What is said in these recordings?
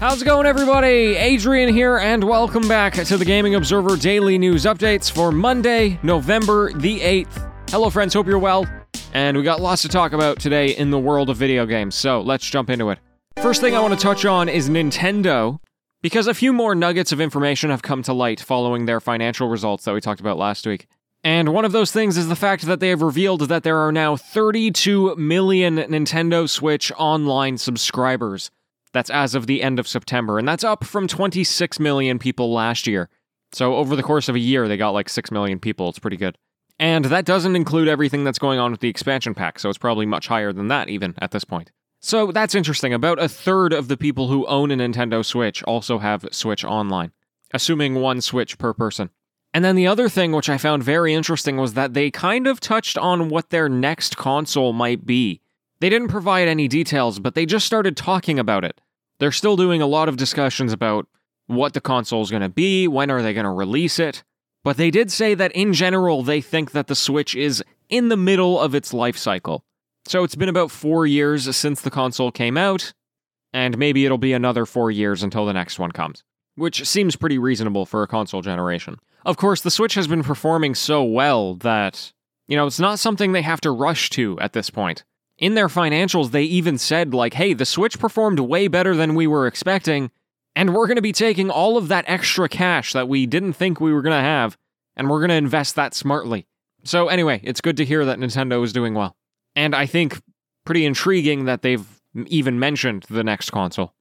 How's it going, everybody? Adrian here, and welcome back to the Gaming Observer Daily News Updates for Monday, November the 8th. Hello, friends, hope you're well. And we got lots to talk about today in the world of video games, so let's jump into it. First thing I want to touch on is Nintendo, because a few more nuggets of information have come to light following their financial results that we talked about last week. And one of those things is the fact that they have revealed that there are now 32 million Nintendo Switch online subscribers. That's as of the end of September, and that's up from 26 million people last year. So over the course of a year, they got like 6 million people. It's pretty good. And that doesn't include everything that's going on with the expansion pack, so it's probably much higher than that even at this point. So that's interesting. About a third of the people who own a Nintendo Switch also have Switch Online, assuming one Switch per person. And then the other thing which I found very interesting was that they kind of touched on what their next console might be. They didn't provide any details, but they just started talking about it. They're still doing a lot of discussions about what the console is going to be, when are they going to release it. But they did say that in general, they think that the Switch is in the middle of its life cycle. So it's been about four years since the console came out, and maybe it'll be another four years until the next one comes, which seems pretty reasonable for a console generation. Of course, the Switch has been performing so well that, you know, it's not something they have to rush to at this point. In their financials, they even said, like, hey, the Switch performed way better than we were expecting, and we're going to be taking all of that extra cash that we didn't think we were going to have, and we're going to invest that smartly. So, anyway, it's good to hear that Nintendo is doing well. And I think pretty intriguing that they've even mentioned the next console.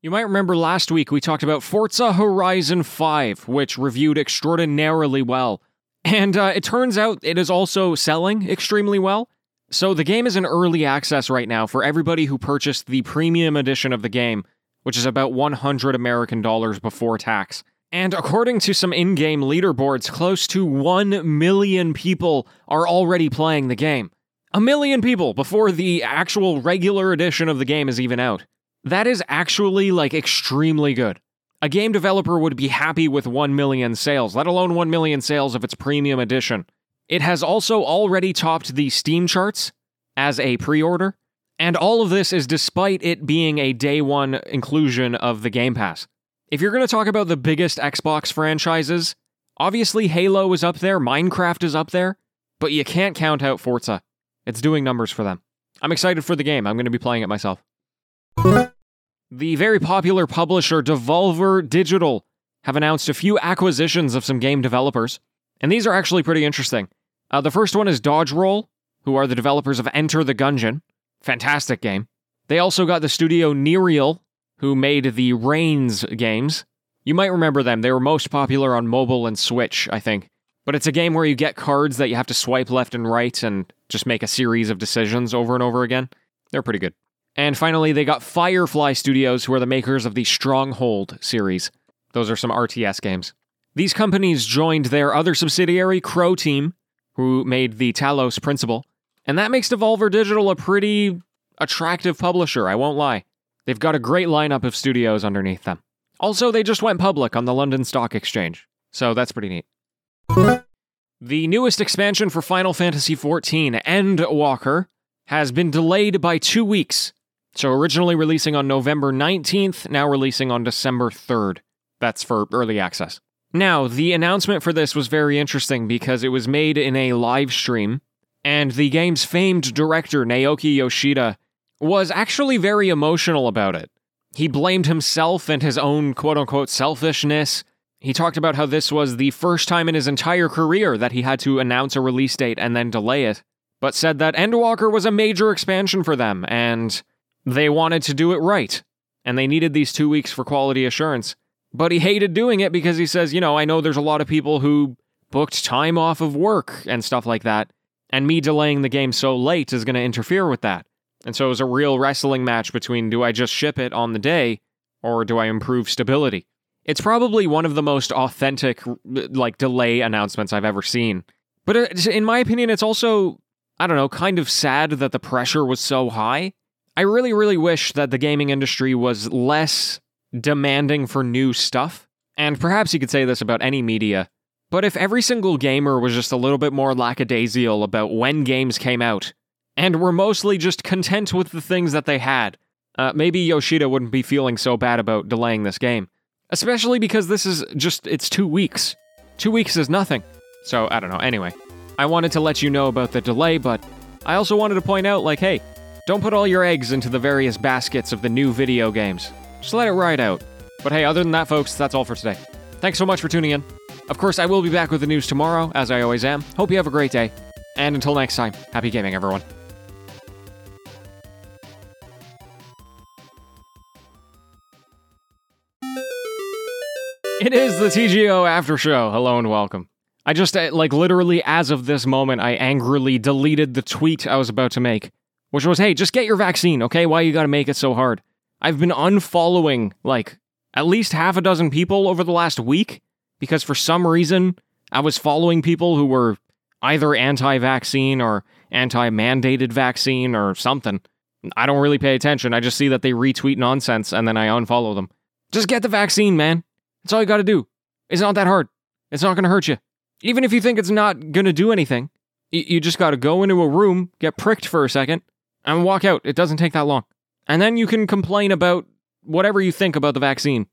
You might remember last week we talked about Forza Horizon 5, which reviewed extraordinarily well. And uh, it turns out it is also selling extremely well. So the game is in early access right now for everybody who purchased the premium edition of the game, which is about 100 American dollars before tax. And according to some in game leaderboards, close to 1 million people are already playing the game. A million people before the actual regular edition of the game is even out. That is actually like extremely good. A game developer would be happy with 1 million sales, let alone 1 million sales of its premium edition. It has also already topped the Steam charts as a pre order, and all of this is despite it being a day one inclusion of the Game Pass. If you're going to talk about the biggest Xbox franchises, obviously Halo is up there, Minecraft is up there, but you can't count out Forza. It's doing numbers for them. I'm excited for the game. I'm going to be playing it myself. The very popular publisher Devolver Digital have announced a few acquisitions of some game developers, and these are actually pretty interesting. Uh, the first one is Dodge Roll, who are the developers of Enter the Gungeon. Fantastic game. They also got the studio Nerial, who made the Reigns games. You might remember them. They were most popular on mobile and Switch, I think. But it's a game where you get cards that you have to swipe left and right and just make a series of decisions over and over again. They're pretty good. And finally, they got Firefly Studios, who are the makers of the Stronghold series. Those are some RTS games. These companies joined their other subsidiary, Croteam, who made the Talos Principle. And that makes Devolver Digital a pretty attractive publisher, I won't lie. They've got a great lineup of studios underneath them. Also, they just went public on the London Stock Exchange, so that's pretty neat. The newest expansion for Final Fantasy XIV, Endwalker, has been delayed by two weeks. So, originally releasing on November 19th, now releasing on December 3rd. That's for early access. Now, the announcement for this was very interesting because it was made in a live stream, and the game's famed director, Naoki Yoshida, was actually very emotional about it. He blamed himself and his own quote unquote selfishness. He talked about how this was the first time in his entire career that he had to announce a release date and then delay it, but said that Endwalker was a major expansion for them and they wanted to do it right. And they needed these two weeks for quality assurance. But he hated doing it because he says, you know, I know there's a lot of people who booked time off of work and stuff like that. And me delaying the game so late is going to interfere with that. And so it was a real wrestling match between do I just ship it on the day or do I improve stability? It's probably one of the most authentic like delay announcements I've ever seen. But in my opinion it's also I don't know, kind of sad that the pressure was so high. I really really wish that the gaming industry was less demanding for new stuff. And perhaps you could say this about any media. But if every single gamer was just a little bit more lackadaisical about when games came out and were mostly just content with the things that they had. uh, maybe Yoshida wouldn't be feeling so bad about delaying this game. Especially because this is just, it's two weeks. Two weeks is nothing. So, I don't know. Anyway, I wanted to let you know about the delay, but I also wanted to point out, like, hey, don't put all your eggs into the various baskets of the new video games. Just let it ride out. But hey, other than that, folks, that's all for today. Thanks so much for tuning in. Of course, I will be back with the news tomorrow, as I always am. Hope you have a great day. And until next time, happy gaming, everyone. It is the TGO After Show. Hello and welcome. I just, uh, like, literally, as of this moment, I angrily deleted the tweet I was about to make, which was, hey, just get your vaccine, okay? Why you gotta make it so hard? I've been unfollowing, like, at least half a dozen people over the last week because for some reason I was following people who were either anti vaccine or anti mandated vaccine or something. I don't really pay attention. I just see that they retweet nonsense and then I unfollow them. Just get the vaccine, man. That's all you gotta do. It's not that hard. It's not gonna hurt you. Even if you think it's not gonna do anything, you just gotta go into a room, get pricked for a second, and walk out. It doesn't take that long. And then you can complain about whatever you think about the vaccine.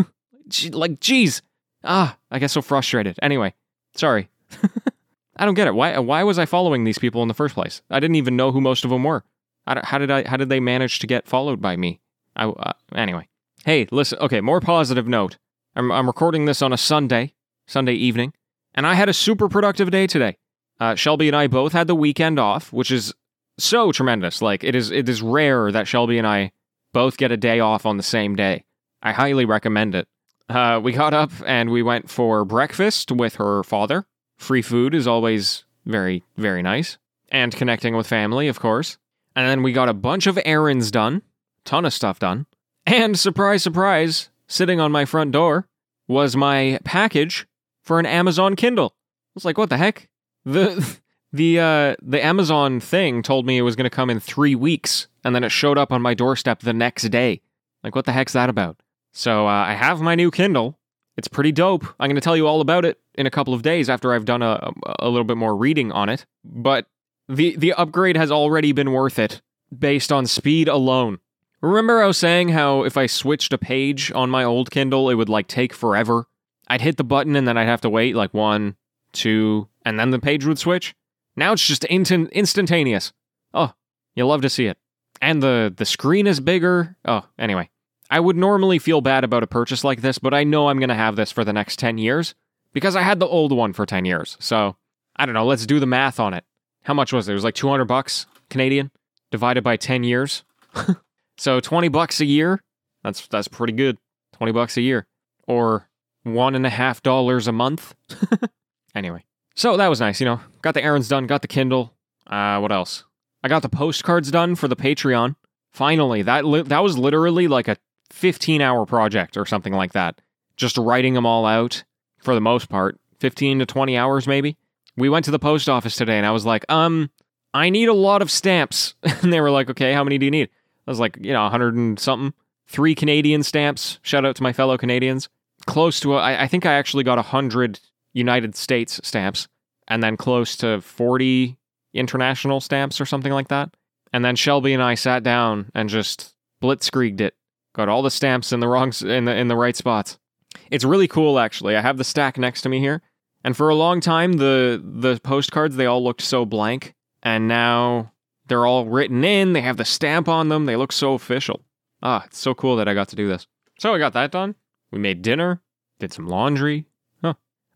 like, geez. Ah, I get so frustrated. Anyway, sorry. I don't get it. Why? Why was I following these people in the first place? I didn't even know who most of them were. How did I? How did they manage to get followed by me? I uh, anyway. Hey, listen. Okay, more positive note. I'm I'm recording this on a Sunday, Sunday evening, and I had a super productive day today. Uh, Shelby and I both had the weekend off, which is so tremendous. Like it is it is rare that Shelby and I both get a day off on the same day. I highly recommend it. Uh, we got up and we went for breakfast with her father. Free food is always very, very nice. And connecting with family, of course. And then we got a bunch of errands done, ton of stuff done. And surprise, surprise, sitting on my front door was my package for an Amazon Kindle. I was like, what the heck? The the uh, the Amazon thing told me it was going to come in three weeks, and then it showed up on my doorstep the next day. Like, what the heck's that about? So uh, I have my new Kindle. It's pretty dope. I'm going to tell you all about it in a couple of days after I've done a, a little bit more reading on it. But the the upgrade has already been worth it based on speed alone. Remember I was saying how if I switched a page on my old Kindle, it would like take forever? I'd hit the button and then I'd have to wait like one, two, and then the page would switch. Now it's just instant instantaneous. Oh, you love to see it. And the the screen is bigger. Oh, anyway. I would normally feel bad about a purchase like this, but I know I'm going to have this for the next 10 years because I had the old one for 10 years. So, I don't know, let's do the math on it. How much was it? It was like 200 bucks Canadian divided by 10 years. so, 20 bucks a year. That's that's pretty good. 20 bucks a year or one and a half dollars a month. anyway, so that was nice, you know. Got the errands done, got the Kindle. Uh, what else? I got the postcards done for the Patreon. Finally, that li- that was literally like a 15 hour project or something like that. Just writing them all out for the most part, 15 to 20 hours maybe. We went to the post office today and I was like, "Um, I need a lot of stamps." and they were like, "Okay, how many do you need?" I was like, "You know, 100 and something. 3 Canadian stamps. Shout out to my fellow Canadians. Close to a, I, I think I actually got 100 United States stamps and then close to 40 international stamps or something like that. And then Shelby and I sat down and just blitzkrieged it. Got all the stamps in the wrong in the in the right spots. It's really cool actually. I have the stack next to me here. And for a long time the the postcards they all looked so blank and now they're all written in, they have the stamp on them, they look so official. Ah, it's so cool that I got to do this. So I got that done. We made dinner, did some laundry.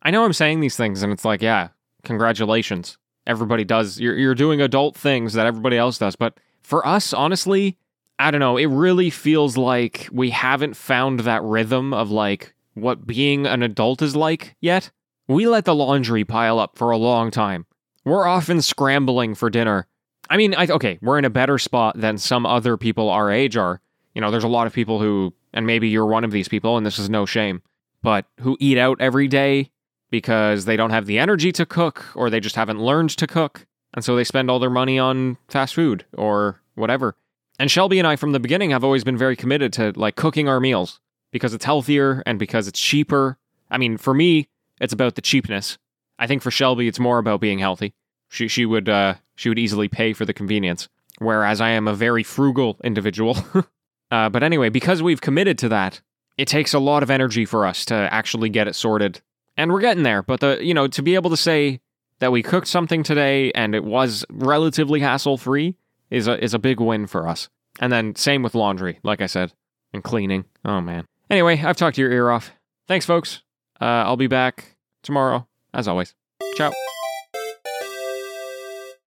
I know I'm saying these things and it's like, yeah, congratulations. Everybody does. You're, you're doing adult things that everybody else does. But for us, honestly, I don't know. It really feels like we haven't found that rhythm of like what being an adult is like yet. We let the laundry pile up for a long time. We're often scrambling for dinner. I mean, I, okay, we're in a better spot than some other people our age are. You know, there's a lot of people who, and maybe you're one of these people, and this is no shame, but who eat out every day because they don't have the energy to cook or they just haven't learned to cook. And so they spend all their money on fast food or whatever. And Shelby and I from the beginning have always been very committed to like cooking our meals because it's healthier and because it's cheaper. I mean, for me, it's about the cheapness. I think for Shelby it's more about being healthy. She she would uh she would easily pay for the convenience. Whereas I am a very frugal individual. Uh, but anyway, because we've committed to that, it takes a lot of energy for us to actually get it sorted. And we're getting there. But the you know, to be able to say that we cooked something today and it was relatively hassle free is a is a big win for us. And then same with laundry, like I said, and cleaning. Oh man. Anyway, I've talked your ear off. Thanks, folks. Uh, I'll be back tomorrow, as always. Ciao.